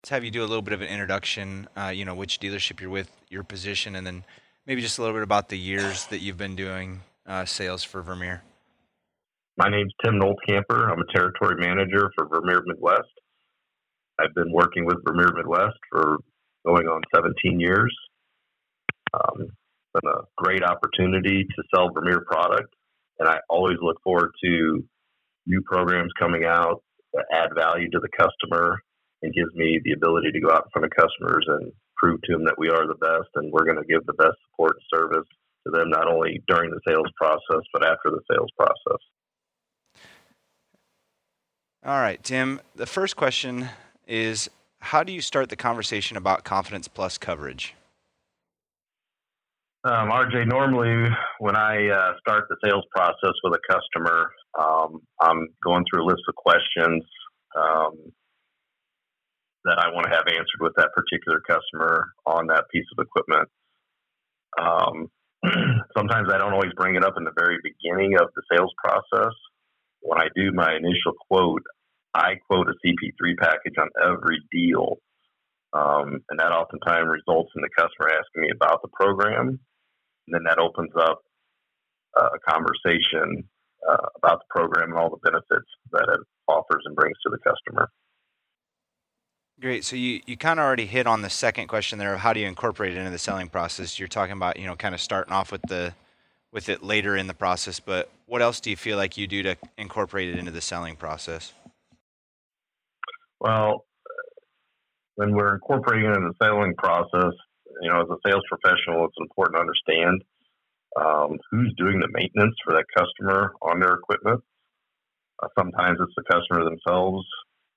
let's have you do a little bit of an introduction. Uh, you know, which dealership you're with, your position, and then maybe just a little bit about the years that you've been doing uh, sales for Vermeer. My name's Tim Noltkamper. I'm a territory manager for Vermeer Midwest. I've been working with Vermeer Midwest for going on 17 years. Um, been a great opportunity to sell Vermeer product, and I always look forward to new programs coming out that add value to the customer and gives me the ability to go out in front of customers and prove to them that we are the best and we're going to give the best support and service to them not only during the sales process but after the sales process. All right, Tim. The first question is how do you start the conversation about Confidence Plus coverage? Um, RJ, normally when I uh, start the sales process with a customer, um, I'm going through a list of questions um, that I want to have answered with that particular customer on that piece of equipment. Um, sometimes I don't always bring it up in the very beginning of the sales process. When I do my initial quote, I quote a CP3 package on every deal. Um, and that oftentimes results in the customer asking me about the program. And then that opens up uh, a conversation uh, about the program and all the benefits that it offers and brings to the customer. Great. So you, you kind of already hit on the second question there of how do you incorporate it into the selling process. You're talking about, you know, kind of starting off with the with it later in the process, but what else do you feel like you do to incorporate it into the selling process? Well, when we're incorporating it in the selling process, you know, as a sales professional, it's important to understand um, who's doing the maintenance for that customer on their equipment. Uh, sometimes it's the customer themselves.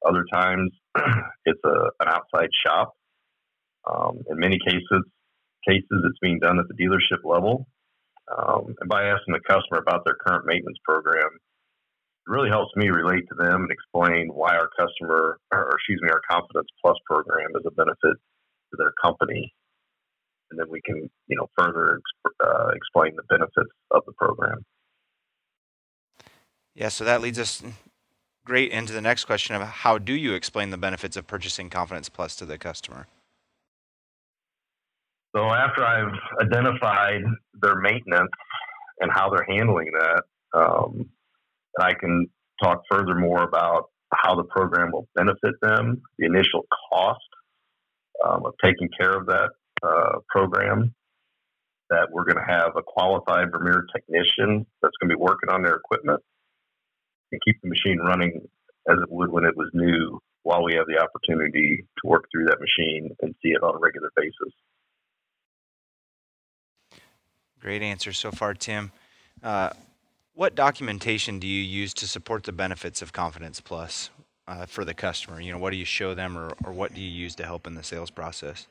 Other times, it's a, an outside shop. Um, in many cases, cases it's being done at the dealership level. Um, and by asking the customer about their current maintenance program, it really helps me relate to them and explain why our customer, or excuse me, our Confidence Plus program is a benefit to their company. And then we can, you know, further uh, explain the benefits of the program. Yeah, so that leads us great into the next question of how do you explain the benefits of purchasing Confidence Plus to the customer? So after I've identified their maintenance and how they're handling that, um, I can talk further more about how the program will benefit them, the initial cost um, of taking care of that uh, program, that we're going to have a qualified Vermeer technician that's going to be working on their equipment and keep the machine running as it would when it was new while we have the opportunity to work through that machine and see it on a regular basis. Great answer so far, Tim. Uh, what documentation do you use to support the benefits of Confidence Plus uh, for the customer? You know, what do you show them, or, or what do you use to help in the sales process?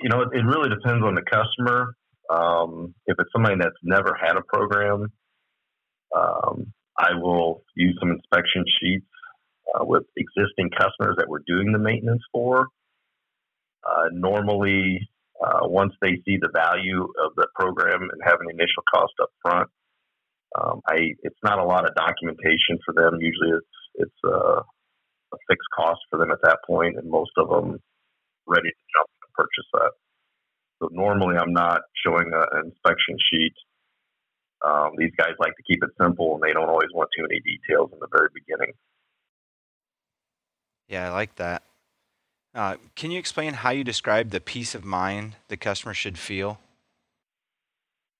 You know, it, it really depends on the customer. Um, if it's somebody that's never had a program, um, I will use some inspection sheets uh, with existing customers that we're doing the maintenance for. Uh, normally, uh, once they see the value of the program and have an initial cost up front, um, I it's not a lot of documentation for them. Usually, it's it's uh, a fixed cost for them at that point, and most of them ready to jump and purchase that. So normally, I'm not showing a, an inspection sheet um, these guys like to keep it simple and they don't always want too many details in the very beginning. Yeah, I like that. Uh, can you explain how you describe the peace of mind the customer should feel?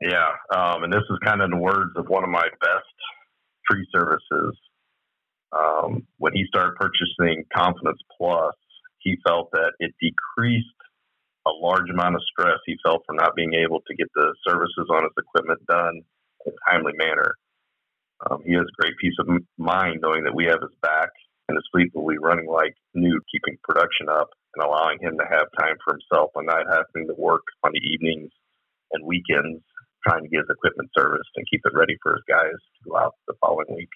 Yeah, um, and this is kind of the words of one of my best tree services. Um, when he started purchasing Confidence Plus, he felt that it decreased a large amount of stress he felt from not being able to get the services on his equipment done a timely manner. Um, he has great peace of mind knowing that we have his back and his fleet will be running like new, keeping production up and allowing him to have time for himself and not having to work on the evenings and weekends trying to get his equipment serviced and keep it ready for his guys to go out the following week.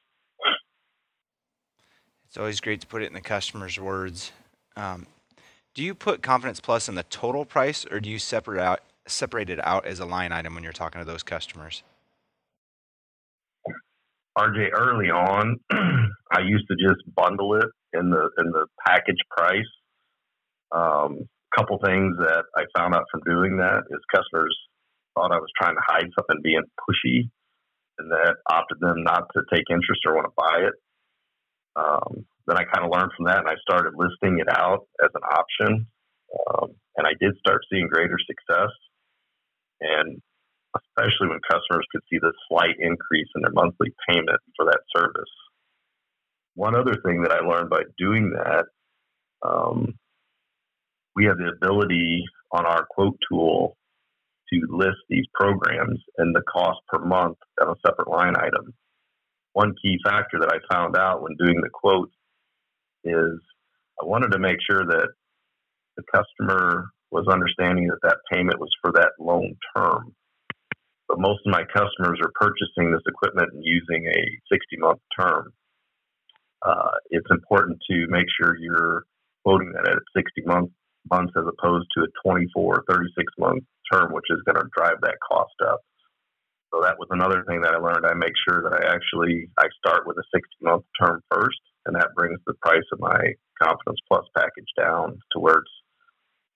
It's always great to put it in the customer's words. Um, do you put Confidence Plus in the total price, or do you separate out separate it out as a line item when you're talking to those customers? RJ, early on, I used to just bundle it in the in the package price. Um, couple things that I found out from doing that is customers thought I was trying to hide something, being pushy, and that opted them not to take interest or want to buy it. Um, then I kind of learned from that, and I started listing it out as an option, um, and I did start seeing greater success. And especially when customers could see the slight increase in their monthly payment for that service. One other thing that I learned by doing that, um, we have the ability on our quote tool to list these programs and the cost per month on a separate line item. One key factor that I found out when doing the quote is I wanted to make sure that the customer was understanding that that payment was for that loan term. But most of my customers are purchasing this equipment and using a 60 month term. Uh, it's important to make sure you're quoting that at 60 month, months as opposed to a 24 36 month term, which is going to drive that cost up. So that was another thing that I learned. I make sure that I actually I start with a 60 month term first, and that brings the price of my Confidence Plus package down to where it's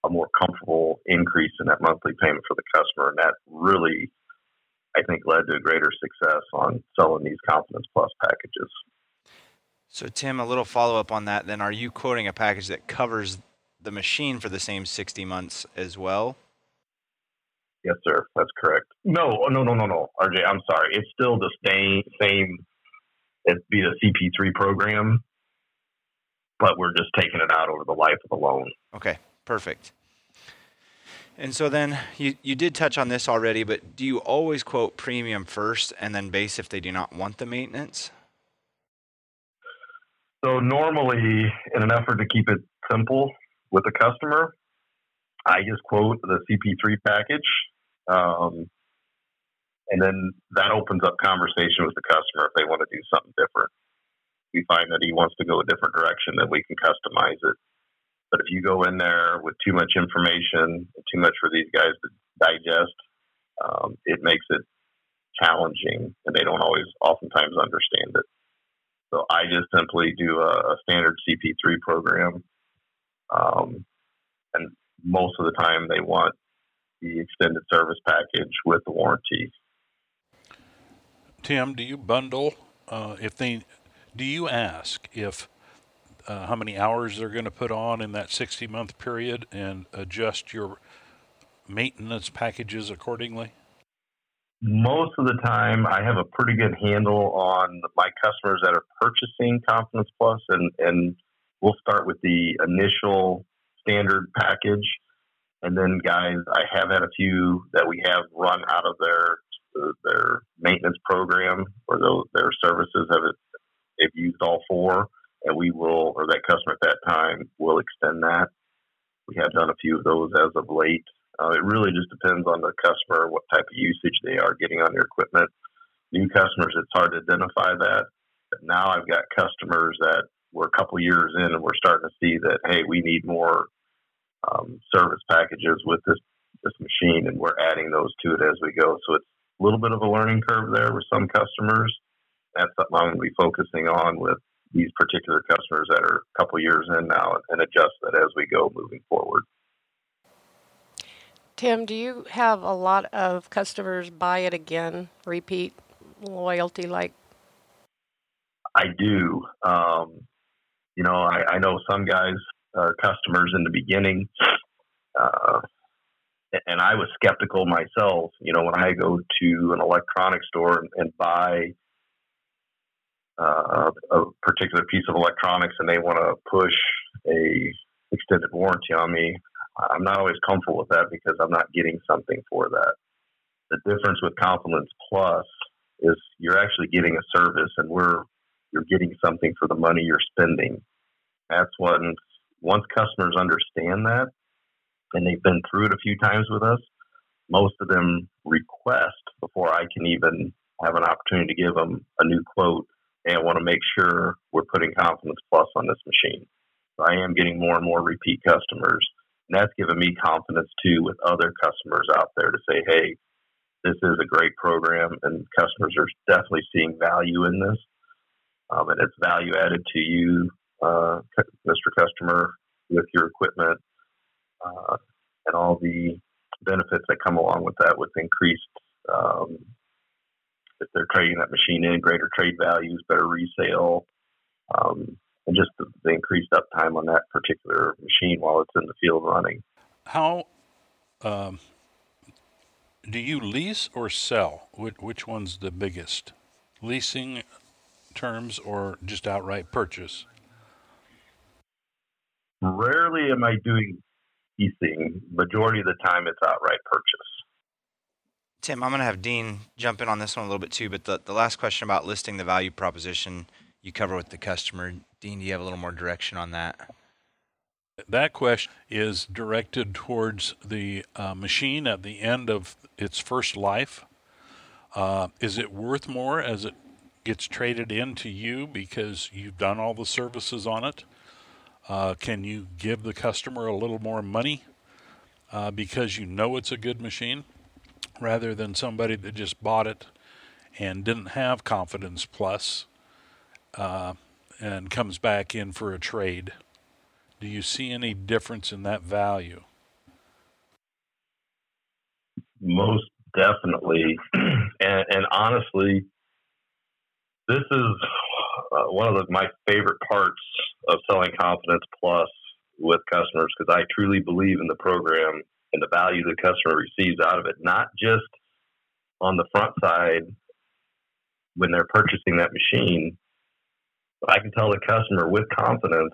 a more comfortable increase in that monthly payment for the customer, and that really I think led to a greater success on selling these Confidence Plus packages. So, Tim, a little follow up on that. Then, are you quoting a package that covers the machine for the same 60 months as well? Yes, sir. That's correct. No, oh, no, no, no, no. RJ, I'm sorry. It's still the same, same. It'd be the CP3 program, but we're just taking it out over the life of the loan. Okay, perfect. And so then you, you did touch on this already, but do you always quote premium first and then base if they do not want the maintenance? So normally, in an effort to keep it simple with the customer, I just quote the CP3 package, um, and then that opens up conversation with the customer if they want to do something different. We find that he wants to go a different direction, then we can customize it. But if you go in there with too much information, too much for these guys to digest, um, it makes it challenging, and they don't always, oftentimes, understand it. So I just simply do a, a standard CP3 program, um, and most of the time they want the extended service package with the warranty. Tim, do you bundle uh, if they? Do you ask if uh, how many hours they're going to put on in that 60 month period and adjust your maintenance packages accordingly? Most of the time, I have a pretty good handle on my customers that are purchasing Confidence Plus, and, and we'll start with the initial standard package. And then, guys, I have had a few that we have run out of their their maintenance program or their services have they've used all four and we will, or that customer at that time will extend that. We have done a few of those as of late. Uh, it really just depends on the customer, what type of usage they are getting on their equipment. New customers, it's hard to identify that. But now I've got customers that we're a couple years in and we're starting to see that, hey, we need more um, service packages with this, this machine, and we're adding those to it as we go. So it's a little bit of a learning curve there with some customers. That's something I'm going to be focusing on with these particular customers that are a couple years in now and adjust that as we go moving forward. Tim, do you have a lot of customers buy it again, repeat loyalty like? I do. Um, you know, I, I, know some guys are customers in the beginning, uh, and I was skeptical myself. You know, when I go to an electronics store and, and buy uh, a particular piece of electronics and they want to push a extended warranty on me, I'm not always comfortable with that because I'm not getting something for that. The difference with Confidence Plus is you're actually getting a service and we're you're getting something for the money you're spending. That's when once customers understand that and they've been through it a few times with us, most of them request before I can even have an opportunity to give them a new quote and want to make sure we're putting Confidence Plus on this machine. So I am getting more and more repeat customers. And that's given me confidence too with other customers out there to say, hey, this is a great program, and customers are definitely seeing value in this. Um, and it's value added to you uh, Mr. Customer, with your equipment uh, and all the benefits that come along with that, with increased um, if they're trading that machine in, greater trade values, better resale, um, and just the, the, increased uptime on that particular machine while it's in the field running. How um, do you lease or sell? Which, which one's the biggest? Leasing terms or just outright purchase? Rarely am I doing leasing. Majority of the time, it's outright purchase. Tim, I'm going to have Dean jump in on this one a little bit too, but the, the last question about listing the value proposition you cover with the customer. Dean, do you have a little more direction on that? That question is directed towards the uh, machine at the end of its first life. Uh, is it worth more as it gets traded in to you because you've done all the services on it? Uh, can you give the customer a little more money uh, because you know it's a good machine? Rather than somebody that just bought it and didn't have Confidence Plus, uh, and comes back in for a trade. Do you see any difference in that value? Most definitely. and, and honestly, this is uh, one of the, my favorite parts of selling Confidence Plus with customers because I truly believe in the program and the value the customer receives out of it, not just on the front side when they're purchasing that machine, but I can tell the customer with confidence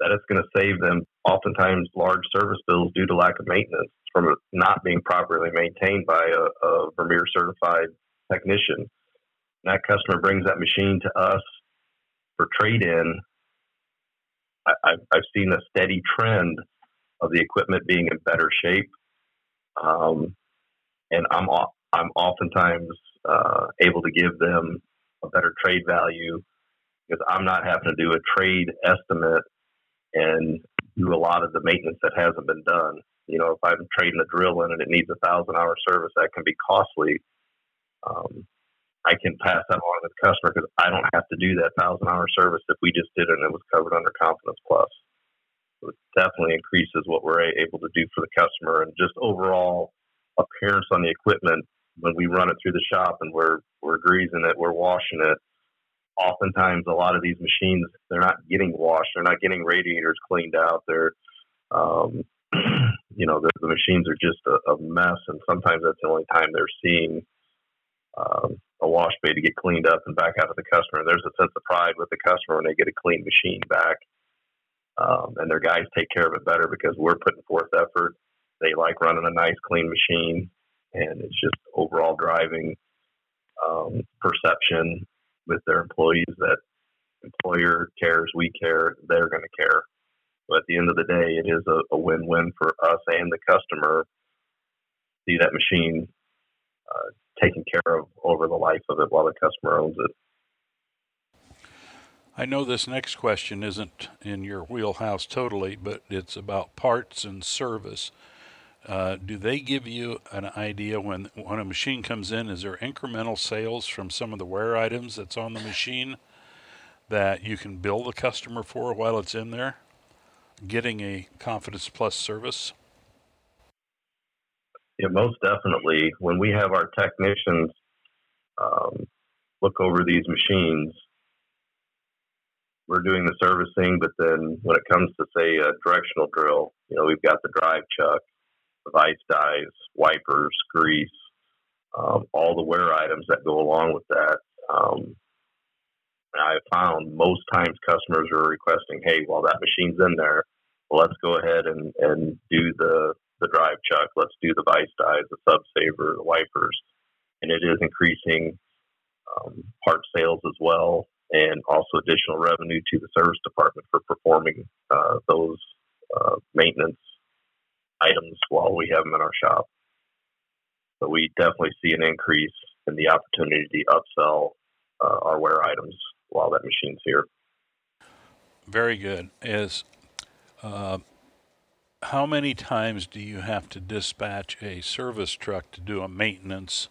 that it's going to save them oftentimes large service bills due to lack of maintenance from not being properly maintained by a, a Vermeer certified technician. And that customer brings that machine to us for trade in. I've seen a steady trend of the equipment being in better shape. Um, and I'm I'm oftentimes uh, able to give them a better trade value because I'm not having to do a trade estimate and do a lot of the maintenance that hasn't been done. You know, if I'm trading a drill in and it needs a thousand hour service, that can be costly. Um, I can pass that along to the customer because I don't have to do that thousand hour service if we just did it and it was covered under Confidence Plus it definitely increases what we're able to do for the customer and just overall appearance on the equipment when we run it through the shop and we're we're greasing it, we're washing it. Oftentimes, a lot of these machines they're not getting washed, they're not getting radiators cleaned out. They're um, you know the, the, machines are just a, a, mess, and sometimes that's the only time they're seeing um, a wash bay to get cleaned up and back out to the customer. There's a sense of pride with the customer when they get a clean machine back um, and their guys take care of it better because we're putting forth effort. They like running a nice, clean machine, and it's just overall driving um, perception with their employees that employer cares, we care, they're going to care. But at the end of the day, it is a, a win-win for us and the customer. See that machine uh, taken care of over the life of it while the customer owns it. I know this next question isn't in your wheelhouse totally, but it's about parts and service. Uh, do they give you an idea when when a machine comes in? Is there incremental sales from some of the wear items that's on the machine that you can bill the customer for while it's in there, getting a Confidence Plus service? Yeah, most definitely. When we have our technicians um, look over these machines, we're doing the servicing, but then when it comes to say a directional drill, you know, we've got the drive chuck, the vice dies, wipers, grease, um, all the wear items that go along with that. Um, I found most times customers are requesting, hey, while that machine's in there, let's go ahead and, and do the, the drive chuck. Let's do the vice dies, the sub saver, the wipers. And it is increasing um, part sales as well and also additional revenue to the service department for performing uh, those uh, maintenance items while we have them in our shop. So we definitely see an increase in the opportunity to upsell uh, our wear items while that machine's here. Very good. Is uh, how many times do you have to dispatch a service truck to do a maintenance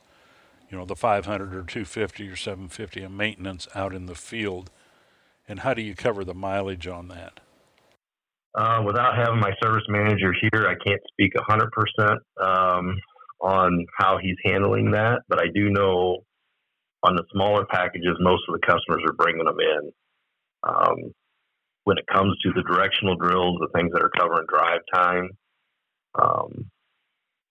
you know, the 500 or 250 or 750 of maintenance out in the field And how do you cover the mileage on that? Uh, without having my service manager here, I can't speak 100% um, on how he's handling that, but I do know on the smaller packages, most of the customers are bringing them in. Um, when it comes to the directional drills, the things that are covering drive time, um,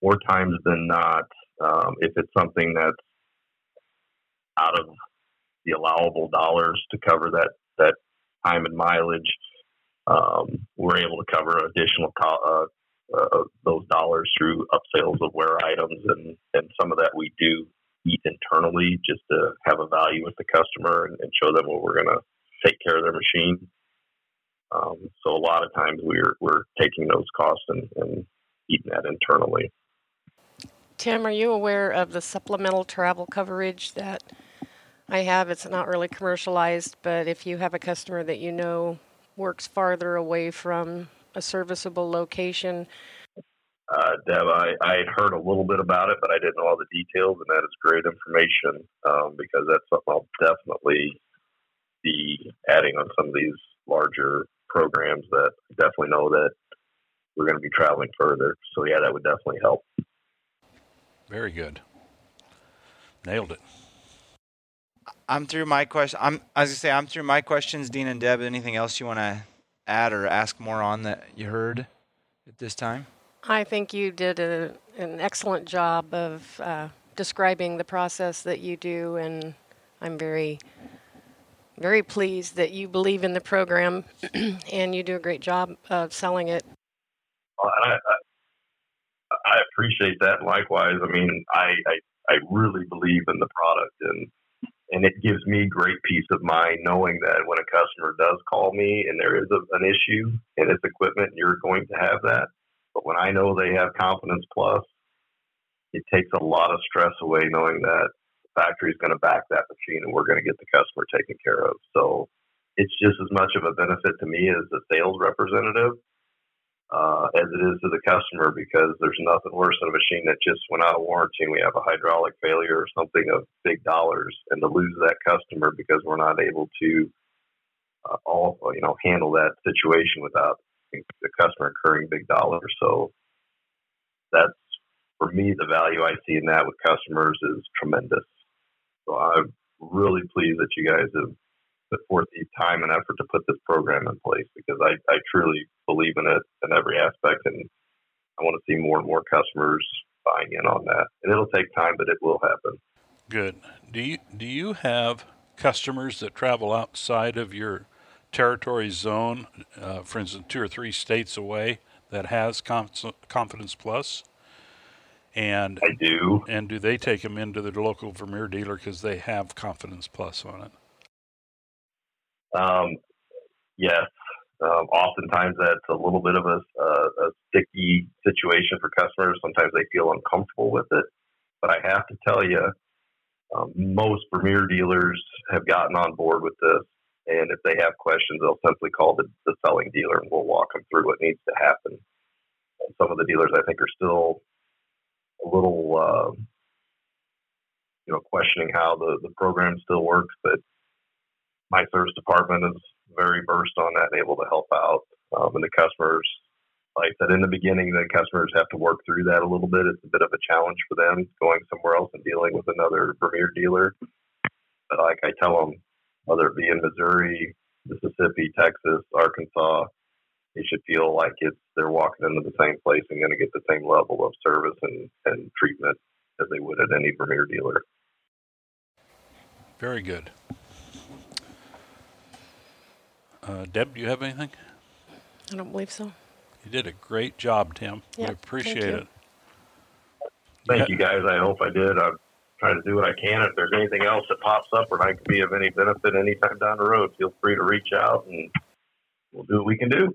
more times than not, um, if it's something that's out of the allowable dollars to cover that that time and mileage, um, we're able to cover additional co- uh, uh, those dollars through upsales of wear items, and and some of that we do eat internally just to have a value with the customer and, and show them what we're going to take care of their machine. Um, so a lot of times we're we're taking those costs and, and eating that internally. Tim, are you aware of the supplemental travel coverage that I have? It's not really commercialized, but if you have a customer that you know works farther away from a serviceable location. Uh, Deb, I, I had heard a little bit about it, but I didn't know all the details, and that is great information um, because that's something I'll definitely be adding on some of these larger programs that definitely know that we're going to be traveling further. So, yeah, that would definitely help. Very good. Nailed it. I'm through my question. I'm as I say, I'm through my questions. Dean and Deb, anything else you want to add or ask more on that you heard at this time? I think you did a, an excellent job of uh, describing the process that you do, and I'm very, very pleased that you believe in the program, and you do a great job of selling it. Well, I, I, I appreciate that. Likewise, I mean, I, I I really believe in the product, and and it gives me great peace of mind knowing that when a customer does call me and there is a, an issue in its equipment, you're going to have that. But when I know they have Confidence Plus, it takes a lot of stress away knowing that the factory is going to back that machine and we're going to get the customer taken care of. So it's just as much of a benefit to me as a sales representative uh, as it is to the customer because there's nothing worse than a machine that just went out of warranty and we have a hydraulic failure or something of big dollars and to lose that customer because we're not able to uh, all you know handle that situation without the customer incurring big dollars. So that's for me the value I see in that with customers is tremendous. So I'm really pleased that you guys have put forth the time and effort to put this program in place because I, I truly believe in it in every aspect, and I want to see more and more customers buying in on that. And it'll take time, but it will happen. Good. Do you do you have customers that travel outside of your territory zone, uh, for instance, two or three states away, that has Confidence Plus? And I do. And do they take them into their local Vermeer dealer because they have Confidence Plus on it? Um, yes, um, oftentimes that's a little bit of a, a, a, sticky situation for customers. Sometimes they feel uncomfortable with it. But I have to tell you, um, most Vermeer dealers have gotten on board with this. And if they have questions, they'll simply call the, the selling dealer and we'll walk them through what needs to happen. And some of the dealers, I think, are still a little, uh, you know, questioning how the, the program still works. But my service department is very versed on that and able to help out. Um, and the customers, like I said in the beginning, the customers have to work through that a little bit. It's a bit of a challenge for them going somewhere else and dealing with another Vermeer dealer. But like I tell them, whether it be in Missouri, Mississippi, Texas, Arkansas, they should feel like it's they're walking into the same place and going to get the same level of service and, and treatment as they would at any Vermeer dealer. Very good. Uh, Deb, do you have anything? I don't believe so. You did a great job, Tim. Yep, we appreciate thank it. Thank you, guys. I hope I did. I'm trying to do what I can. If there's anything else that pops up or I can be of any benefit anytime down the road, feel free to reach out and we'll do what we can do.